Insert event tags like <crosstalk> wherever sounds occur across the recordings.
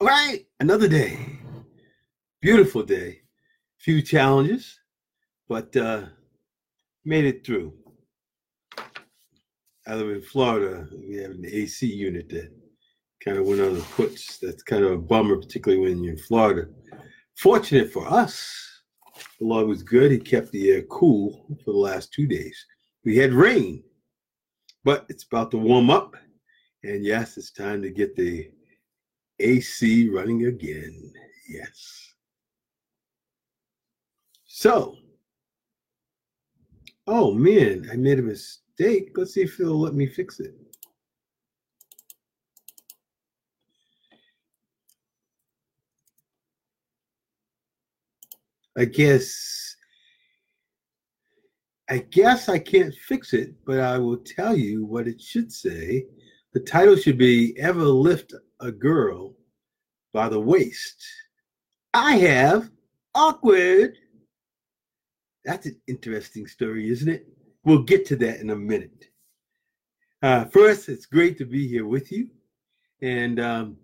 All right, another day. Beautiful day. Few challenges, but uh, made it through. I live in Florida. We have an AC unit that kind of went on the puts. That's kind of a bummer, particularly when you're in Florida. Fortunate for us, the Lord was good. He kept the air cool for the last two days. We had rain, but it's about to warm up. And yes, it's time to get the AC running again. Yes. So, oh man, I made a mistake. Let's see if it'll let me fix it. I guess I guess I can't fix it, but I will tell you what it should say. The title should be Ever Lift a Girl by the Waist. I have awkward. That's an interesting story, isn't it? We'll get to that in a minute. Uh, first, it's great to be here with you. And um,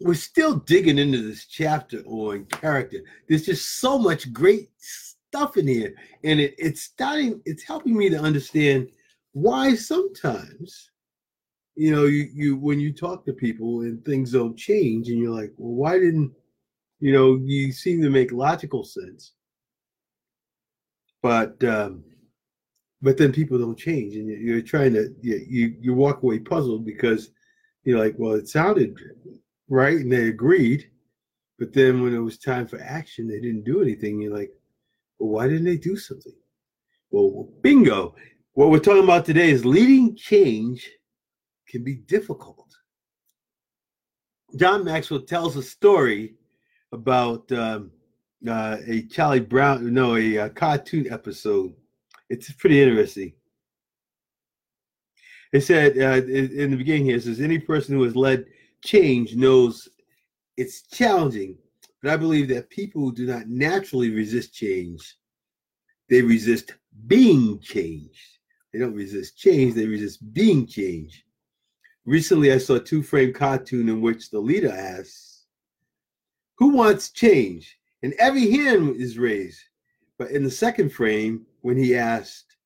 we're still digging into this chapter on character. There's just so much great stuff in here. And it, it's starting, it's helping me to understand why sometimes you know, you, you when you talk to people and things don't change, and you're like, well, why didn't you know? You seem to make logical sense, but um, but then people don't change, and you're trying to you you walk away puzzled because you're like, well, it sounded right, and they agreed, but then when it was time for action, they didn't do anything. You're like, well, why didn't they do something? Well, bingo. What we're talking about today is leading change can be difficult. John Maxwell tells a story about um, uh, a Charlie Brown, no, a, a, cartoon episode. It's pretty interesting. It said uh, in the beginning here, it says, any person who has led change knows it's challenging, but I believe that people who do not naturally resist change, they resist being changed. They don't resist change, they resist being changed. Recently, I saw a two frame cartoon in which the leader asks, Who wants change? And every hand is raised. But in the second frame, when he asked,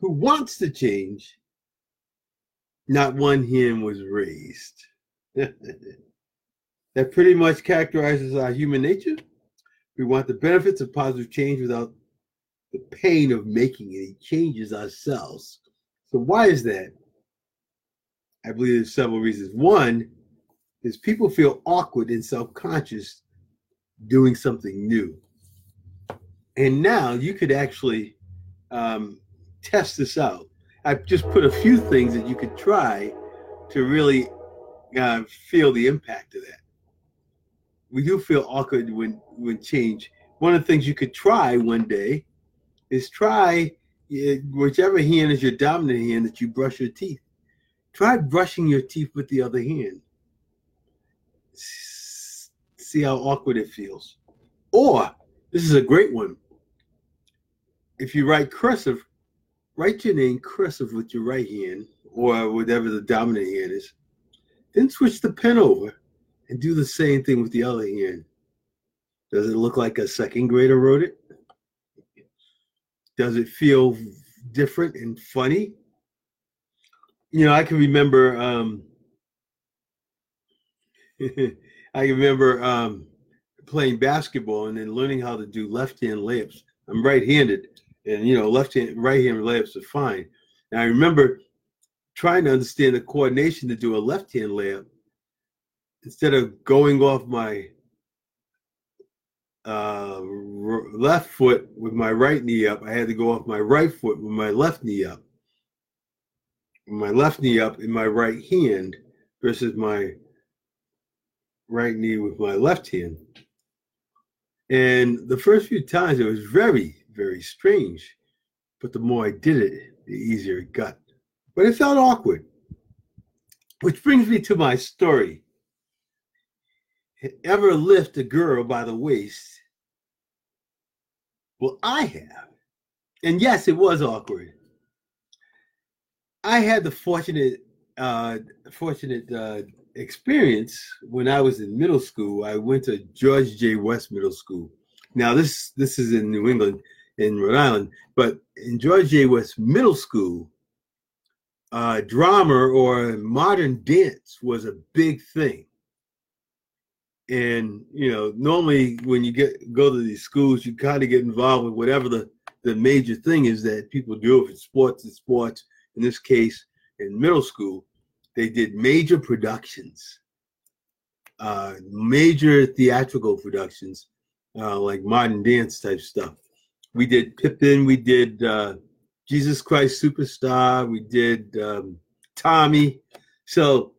Who wants to change? Not one hand was raised. <laughs> that pretty much characterizes our human nature. We want the benefits of positive change without the pain of making any changes ourselves. So, why is that? I believe there's several reasons. One is people feel awkward and self-conscious doing something new. And now you could actually um, test this out. I've just put a few things that you could try to really uh, feel the impact of that. We do feel awkward when when change. One of the things you could try one day is try whichever hand is your dominant hand that you brush your teeth. Try brushing your teeth with the other hand. See how awkward it feels. Or, this is a great one. If you write cursive, write your name cursive with your right hand or whatever the dominant hand is. Then switch the pen over and do the same thing with the other hand. Does it look like a second grader wrote it? Does it feel different and funny? You know, I can remember. Um, <laughs> I remember um, playing basketball and then learning how to do left-hand layups. I'm right-handed, and you know, left-hand, right-hand layups are fine. And I remember trying to understand the coordination to do a left-hand layup instead of going off my uh, left foot with my right knee up. I had to go off my right foot with my left knee up my left knee up in my right hand versus my right knee with my left hand. And the first few times it was very, very strange. But the more I did it, the easier it got. But it felt awkward. Which brings me to my story. Ever lift a girl by the waist? Well, I have. And yes, it was awkward. I had the fortunate uh, fortunate uh, experience when I was in middle school. I went to George J. West Middle School. Now this this is in New England, in Rhode Island, but in George J. West Middle School, uh, drama or modern dance was a big thing. And you know, normally when you get go to these schools, you kind of get involved with whatever the the major thing is that people do. If it's sports, it's sports. In this case, in middle school, they did major productions, uh, major theatrical productions, uh, like modern dance type stuff. We did Pippin, we did uh, Jesus Christ Superstar, we did um, Tommy. So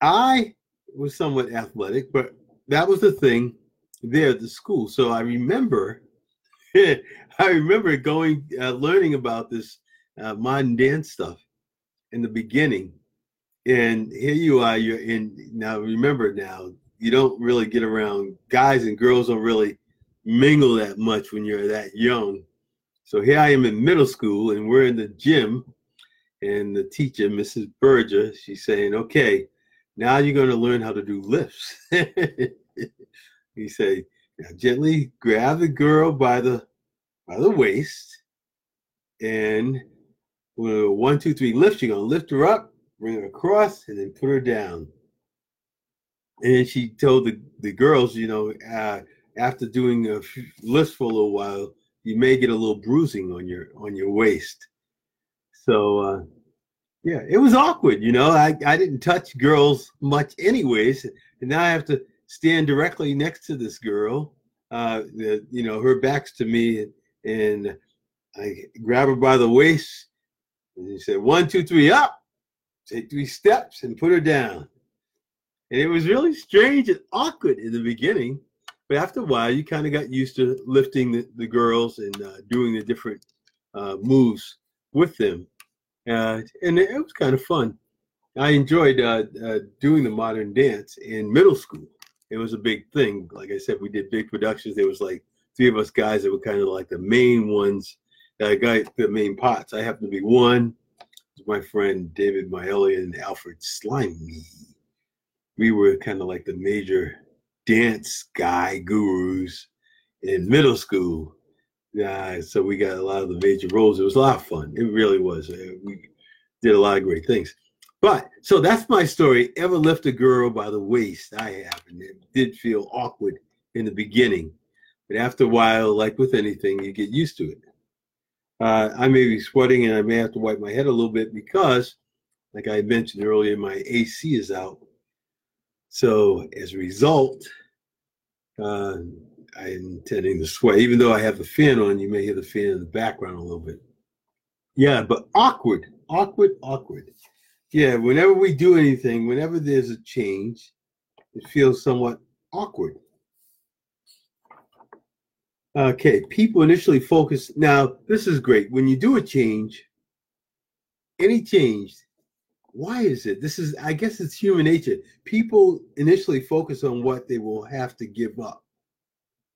I was somewhat athletic, but that was the thing there at the school. So I remember, <laughs> I remember going, uh, learning about this uh, modern dance stuff in the beginning. And here you are, you're in, now remember now, you don't really get around, guys and girls don't really mingle that much when you're that young. So here I am in middle school and we're in the gym and the teacher, Mrs. Berger, she's saying, okay, now you're going to learn how to do lifts. <laughs> he say, now gently grab the girl by the by the waist, and one, two, three, lift. You're gonna lift her up, bring her across, and then put her down. And then she told the, the girls, you know, uh, after doing a lifts for a little while, you may get a little bruising on your on your waist. So uh, yeah, it was awkward. You know, I, I didn't touch girls much, anyways, and now I have to stand directly next to this girl. Uh, the, you know, her back's to me, and I grab her by the waist, and he said, "One, two, three, up." Take three steps and put her down. And it was really strange and awkward in the beginning, but after a while, you kind of got used to lifting the, the girls and uh, doing the different uh, moves with them uh, and it, was kind of fun. I enjoyed uh, uh, doing the modern dance in middle school. It was a big thing. Like I said, we did big productions. There was like three of us guys that were kind of like the main ones that got the main pots. I happen to be one. My friend David Maeli and Alfred Slimy. We were kind of like the major dance guy gurus in middle school. Yeah, so we got a lot of the major roles. It was a lot of fun. It really was. Uh, we did a lot of great things. But so that's my story. Ever lift a girl by the waist? I have, and it did feel awkward in the beginning, but after a while, like with anything, you get used to it. Uh, I may be sweating and I may have to wipe my head a little bit because, like I mentioned earlier, my AC is out. So as a result, uh, I'm intending to sweat. Even though I have the fan on, you may hear the fan in the background a little bit. Yeah, but awkward, awkward, awkward. Yeah, whenever we do anything, whenever there's a change, it feels somewhat awkward. Okay, people initially focus. Now, this is great. When you do a change, any change, why is it? This is, I guess it's human nature. People initially focus on what they will have to give up.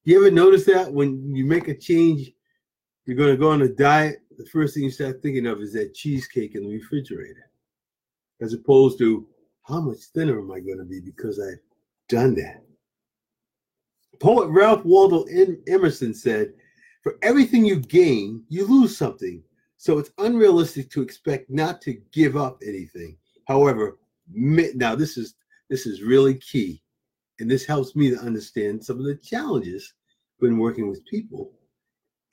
You ever notice that when you make a change, you're going to go on a diet, the first thing you start thinking of is that cheesecake in the refrigerator, as opposed to how much thinner am I going to be because I've done that. Poet Ralph Waldo Emerson said, For everything you gain, you lose something. So it's unrealistic to expect not to give up anything. However, now this is this is really key and this helps me to understand some of the challenges when working with people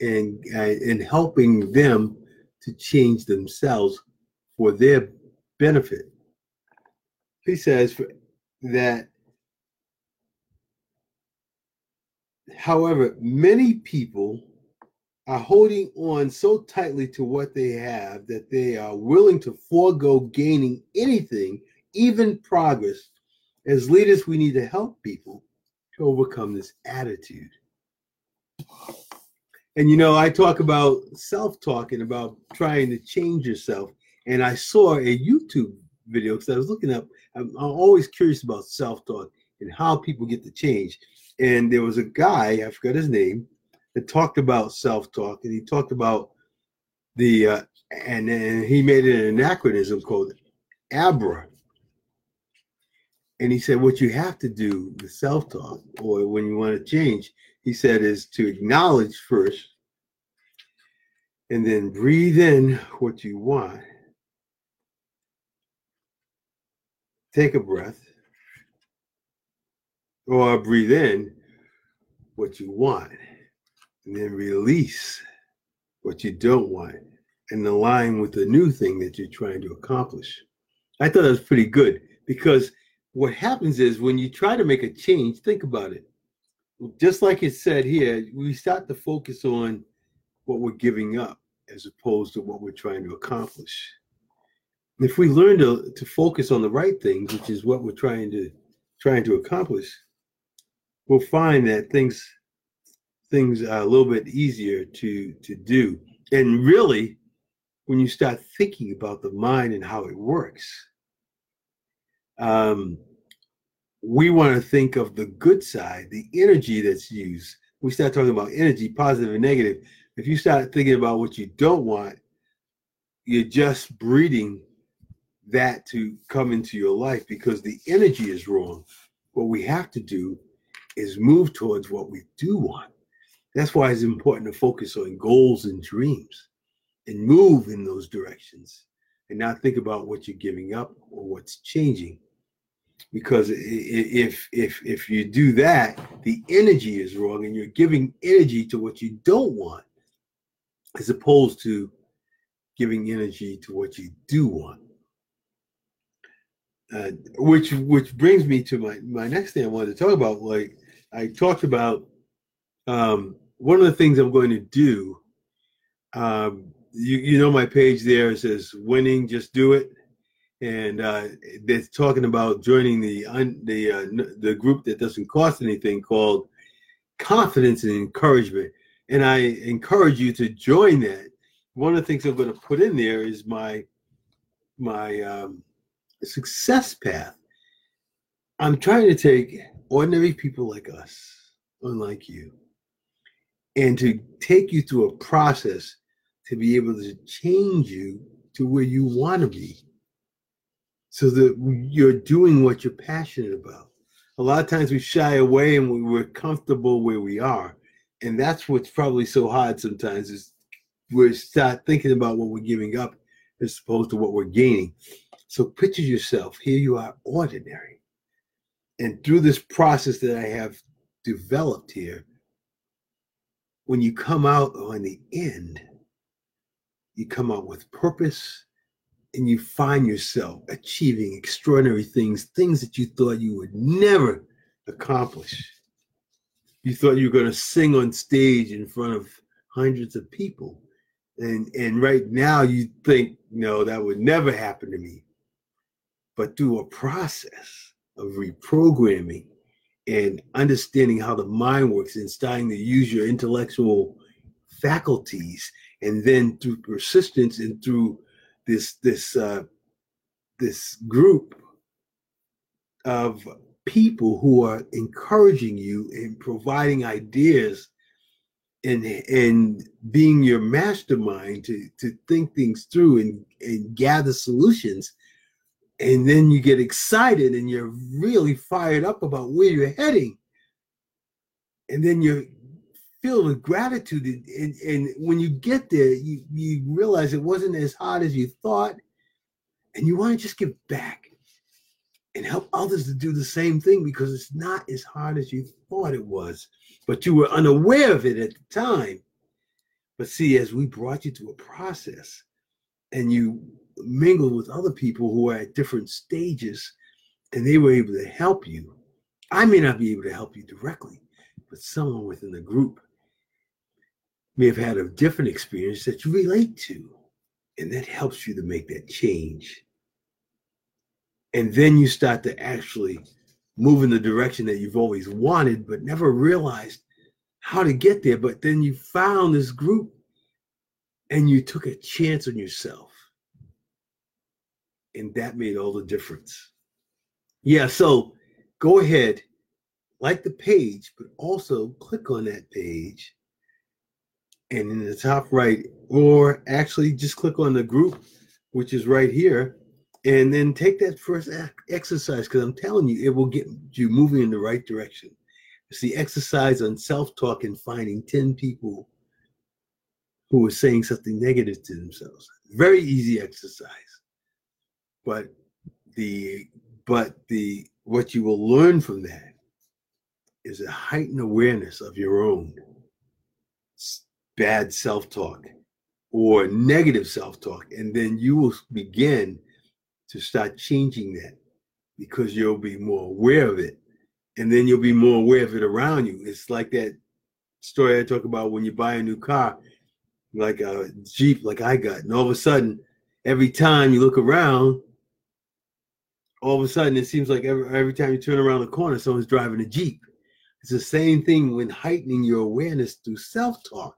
and and helping them to change themselves for their benefit. He says that, however, many people are holding on so tightly to what they have that they are willing to forego gaining anything, even progress, as leaders, we need to help people to overcome this attitude. And you know, I talk about self talk and about trying to change yourself. And I saw a YouTube video because I was looking up, I'm, I'm always curious about self talk and how people get to change. And there was a guy, I forgot his name, that talked about self talk and he talked about the, uh, and, and he made an anachronism called Abra. And he said, what you have to do, the self talk, or when you want to change, he said, is to acknowledge first and then breathe in what you want. Take a breath or breathe in what you want and then release what you don't want and align with the new thing that you're trying to accomplish. I thought that was pretty good because what happens is when you try to make a change, think about it. Just like it said here, we start to focus on what we're giving up as opposed to what we're trying to accomplish. If we learn to, to focus on the right things, which is what we're trying to trying to accomplish, we'll find that things things are a little bit easier to to do. And really, when you start thinking about the mind and how it works, um, we want to think of the good side, the energy that's used. We start talking about energy, positive and negative. If you start thinking about what you don't want, you're just breeding that to come into your life because the energy is wrong. What we have to do is move towards what we do want. That's why it's important to focus on goals and dreams and move in those directions and not think about what you're giving up or what's changing because if if if you do that the energy is wrong and you're giving energy to what you don't want as opposed to giving energy to what you do want uh, which which brings me to my my next thing i wanted to talk about like i talked about um one of the things i'm going to do um you you know my page there says winning just do it. And uh, they're talking about joining the the uh, the group that doesn't cost anything called confidence and encouragement. And i encourage you to join that. One of the things i'm going to put in there is my my um, success path. I'm trying to take ordinary people like us unlike you and to take you through a process to be able to change you to where you want to be so that you're doing what you're passionate about. A lot of times we shy away and we're comfortable where we are. And that's what's probably so hard sometimes is we start thinking about what we're giving up as opposed to what we're gaining. So picture yourself, here you are ordinary. And through this process that I have developed here, when you come out on the end, you come out with purpose and you find yourself achieving extraordinary things, things that you thought you would never accomplish. You thought you were going to sing on stage in front of hundreds of people. And, and right now you think, no, that would never happen to me. But through a process of reprogramming and understanding how the mind works and starting to use your intellectual faculties and then through persistence and through this this uh, this group of people who are encouraging you and providing ideas and and being your mastermind to to think things through and and gather solutions and then you get excited and you're really fired up about where you're heading. And then you're filled with gratitude and, and, when you get there you, you realize it wasn't as hard as you thought and you want to just give back and help others to do the same thing because it's not as hard as you thought it was but you were unaware of it at the time. But see as we brought you to a process and you mingled with other people who are at different stages and they were able to help you i may not be able to help you directly but someone within the group may have had a different experience that you relate to. And that helps you to make that change. And then you start to actually move in the direction that you've always wanted, but never realized how to get there. But then you found this group and you took a chance on yourself. And that made all the difference. Yeah, so go ahead, like the page, but also click on that page and in the top right, or actually just click on the group, which is right here, and then take that first exercise because I'm telling you, it will get you moving in the right direction. It's the exercise on self talk and finding 10 people who are saying something negative to themselves. Very easy exercise. But the but the what you will learn from that is a heightened awareness of your own bad self-talk or negative self-talk and then you will begin to start changing that because you'll be more aware of it and then you'll be more aware of it around you. It's like that story i talk about when you buy a new car like a jeep like i got and all of a sudden every time you look around all of a sudden it seems like every, every time you turn around the corner someone's driving a jeep. It's the same thing when heightening your awareness through self-talk.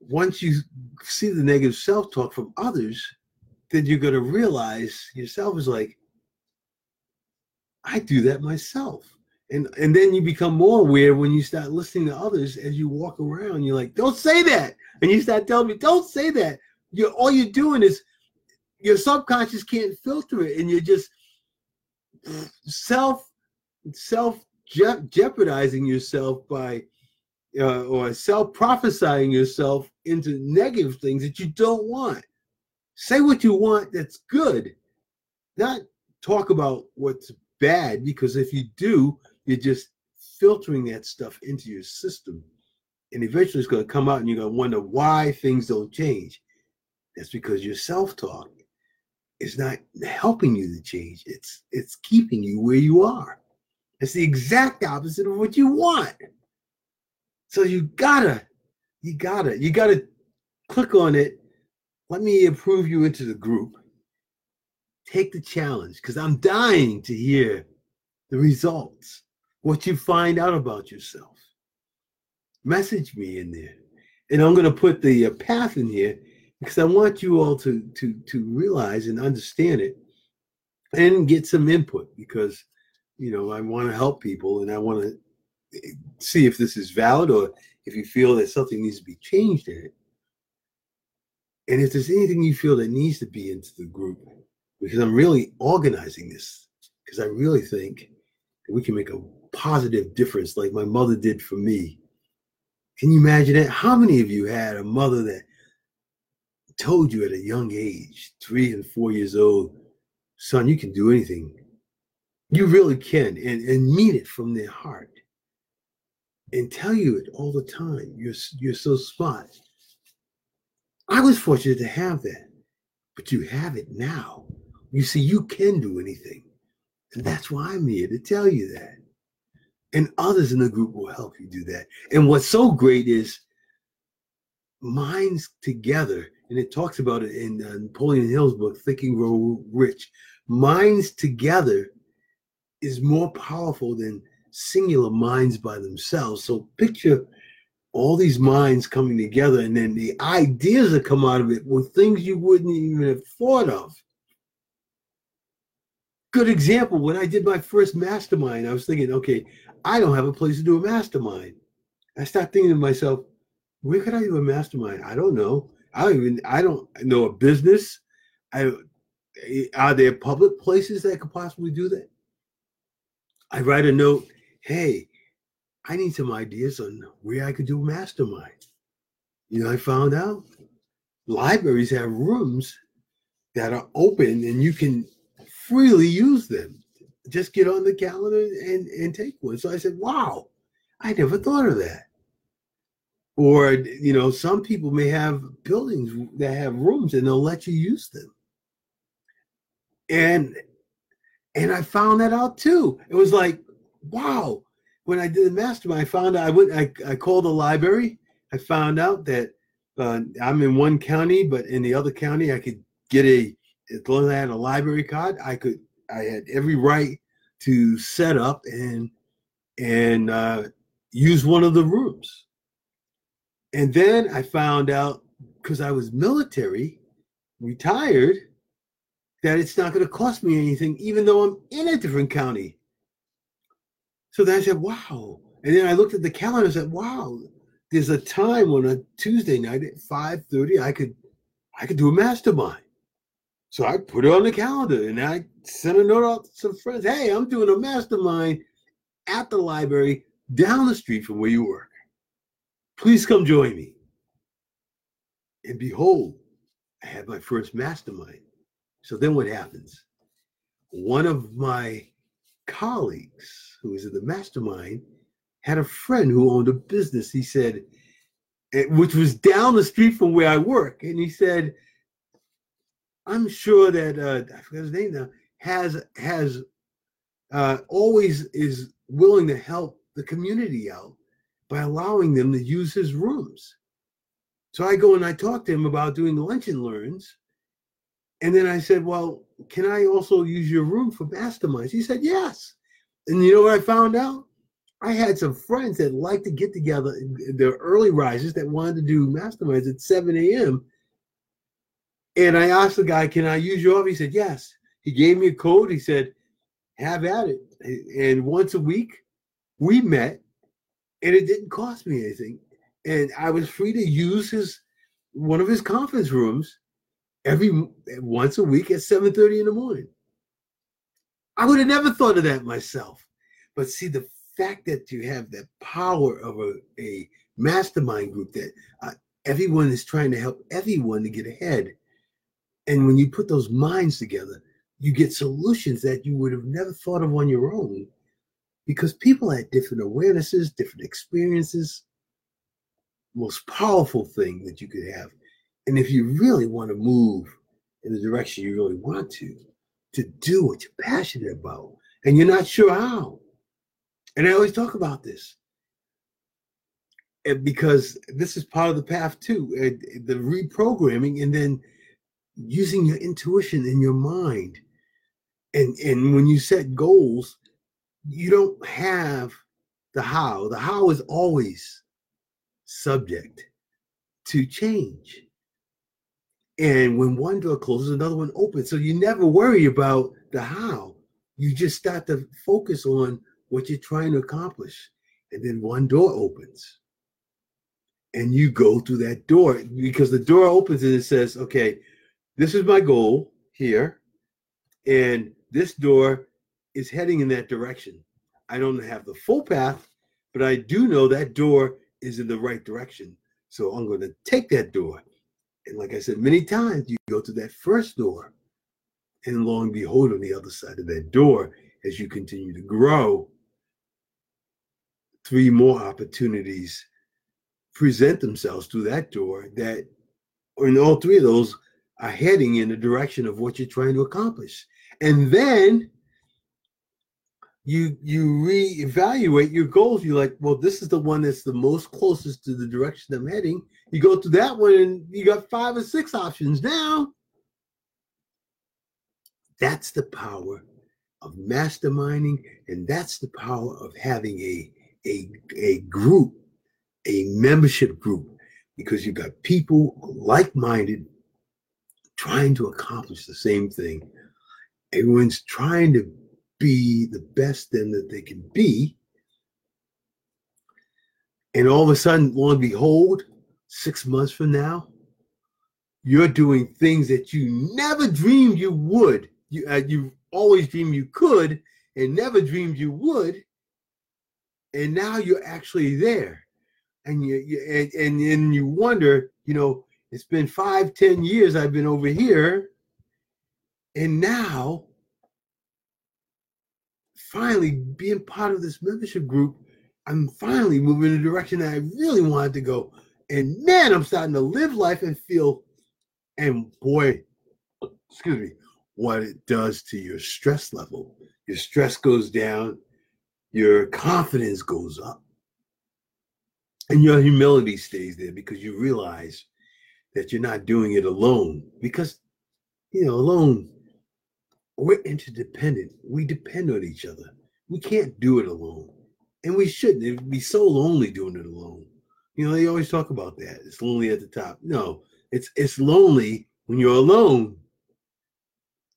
Once you see the negative self-talk from others then you're going to realize yourself is like i do that myself. And and then you become more aware when you start listening to others as you walk around. You're like don't say that. And you start telling me don't say that. You're all you're doing is your subconscious can't filter it and you're just self self je- jeopardizing yourself by uh, or self prophesying yourself into negative things that you don't want. Say what you want that's good. Not talk about what's bad because if you do you're just filtering that stuff into your system. And eventually it's going to come out and you're going to wonder why things don't change. That's because your self-talk is not helping you to change. It's it's keeping you where you are. It's the exact opposite of what you want. So you gotta you gotta you gotta click on it. Let me approve you into the group. Take the challenge because i'm dying to hear the results what you find out about yourself. Message me in there and i'm going to put the uh, path in here because I want you all to to to realize and understand it and get some input because you know I want to help people and I want to eh, see if this is valid or if you feel that something needs to be changed in it. And if there's anything you feel that needs to be into the group, because I'm really organizing this, because I really think that we can make a positive difference like my mother did for me. Can you imagine that? How many of you had a mother that told you at a young age, three and four years old, son, you can do anything. You really can, and, and mean it from their heart. And tell you it all the time. You're you're so smart. I was fortunate to have that, but you have it now. You see, you can do anything. And that's why I'm here to tell you that. And others in the group will help you do that. And what's so great is minds together and it talks about it in uh, Napoleon Hill's book, Think and Grow Rich. Minds together is more powerful than singular minds by themselves. So picture all these minds coming together, and then the ideas that come out of it were things you wouldn't even have thought of. Good example when I did my first mastermind, I was thinking, okay, I don't have a place to do a mastermind. I start thinking to myself, where could I do a mastermind? I don't know. I don't even I don't know a business. I are there public places that could possibly do that? I write a note, hey, I need some ideas on where I could do a mastermind. You know, I found out libraries have rooms that are open and you can freely use them. Just get on the calendar and, and take one. So I said, wow, I never thought of that or you know some people may have buildings that have rooms and they'll let you use them. And and i found that out too. It was like wow. When i did the mastermind i found out i went i, I called the library. I found out that uh, i'm in one county but in the other county i could get a as long as i had a library card i could i had every right to set up and and uh, use one of the rooms and then I found out because I was military, retired, that it's not going to cost me anything, even though I'm in a different county. So then I said, wow. And then I looked at the calendar and said, wow, there's a time on a Tuesday night at 5:30, I could I could do a mastermind. So I put it on the calendar and I sent a note out to some friends. Hey, I'm doing a mastermind at the library down the street from where you work. Please come join me. And behold, I had my first mastermind. So then what happens? One of my colleagues who was in the mastermind had a friend who owned a business. He said, eh, which was down the street from where I work. And he said, I'm sure that uh, I forget his name now has has uh, always is willing to help the community out by allowing them to use his rooms. So I go and I talk to him about doing lunch and learns. And then I said, Well, can I also use your room for masterminds? He said, Yes. And you know what I found out? I had some friends that like to get together, the early risers that wanted to do masterminds at 7 a.m. And I asked the guy, Can I use your office? He said, Yes. He gave me a code. He said, Have at it. And once a week, we met, and it didn't cost me anything. And I was free to use his one of his conference rooms every once a week at 7:30 in the morning. I would have never thought of that myself. But see, the fact that you have the power of a, a mastermind group that uh, everyone is trying to help everyone to get ahead. And when you put those minds together, you get solutions that you would have never thought of on your own because people had different awarenesses, different experiences. Most powerful thing that you could have. And if you really want to move in the direction you really want to, to do what you're passionate about, and you're not sure how. And I always talk about this. And because this is part of the path too, the reprogramming and then using your intuition in your mind. And and when you set goals, you don't have the how. The how is always subject to change. And when one door closes, another one opens. So you never worry about the how. You just start to focus on what you're trying to accomplish. And then one door opens. And you go through that door because the door opens and it says, okay, this is my goal here. And this door is heading in that direction. I don't have the full path, but I do know that door is in the right direction. So I'm going to take that door. And like I said many times, you go to that first door, and lo and behold, on the other side of that door, as you continue to grow, three more opportunities present themselves through that door that, and all three of those are heading in the direction of what you're trying to accomplish. And then you you reevaluate your goals. You're like, well, this is the one that's the most closest to the direction I'm heading. You go to that one and you got five or six options now. That's the power of masterminding, and that's the power of having a a, a group, a membership group, because you've got people like-minded trying to accomplish the same thing. Everyone's trying to be the best then that they can be. And all of a sudden, lo and behold, six months from now, you're doing things that you never dreamed you would. You uh, you always dreamed you could, and never dreamed you would. And now you're actually there, and you, you and, and and you wonder, you know, it's been five, ten years I've been over here, and now finally being part of this membership group, I'm finally moving in the direction that I really wanted to go. And man, I'm starting to live life and feel, and boy, excuse me, what it does to your stress level. Your stress goes down, your confidence goes up, and your humility stays there because you realize that you're not doing it alone. Because, you know, alone we're interdependent. We depend on each other. We can't do it alone. And we shouldn't. It would be so lonely doing it alone. You know, they always talk about that. It's lonely at the top. No, it's it's lonely when you're alone.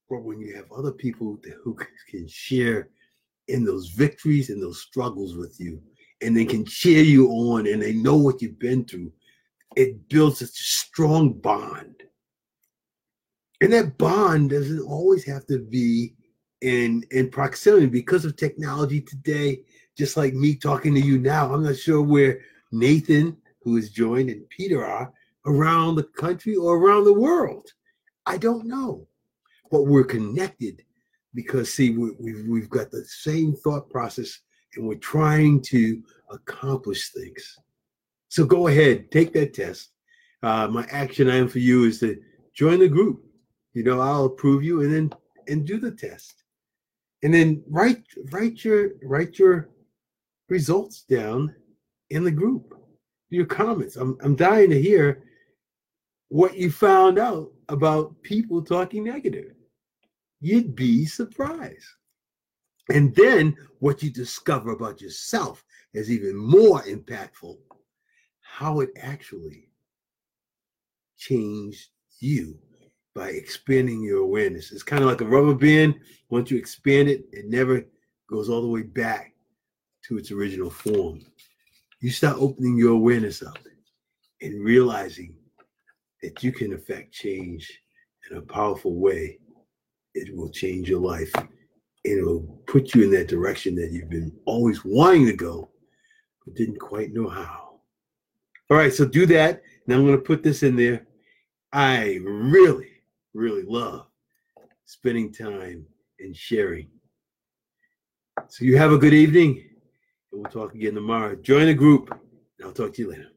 But when you have other people who can share in those victories and those struggles with you, and they can cheer you on and they know what you've been through, it builds a strong bond And that bond doesn't always have to be in in proximity because of technology today. Just like me talking to you now, I'm not sure where Nathan, who is joined, and Peter are around the country or around the world. I don't know, but we're connected because see, we, we've we've got the same thought process, and we're trying to accomplish things. So go ahead, take that test. Uh, my action item for you is to join the group. You know, I'll approve you, and then and do the test. And then write write your write your results down in the group your comments. I'm, I'm dying to hear what you found out about people talking negative. You'd be surprised. And then what you discover about yourself is even more impactful how it actually changed you by expanding your awareness. It's kind of like a rubber band. Once you expand it, it never goes all the way back to its original form. You start opening your awareness up and realizing that you can affect change in a powerful way. It will change your life it will put you in that direction that you've been always wanting to go, but didn't quite know how. All right, so do that. Now I'm going to put this in there. I really really love spending time and sharing. So you have a good evening, and we'll talk again tomorrow. Join the group, and I'll talk to you later.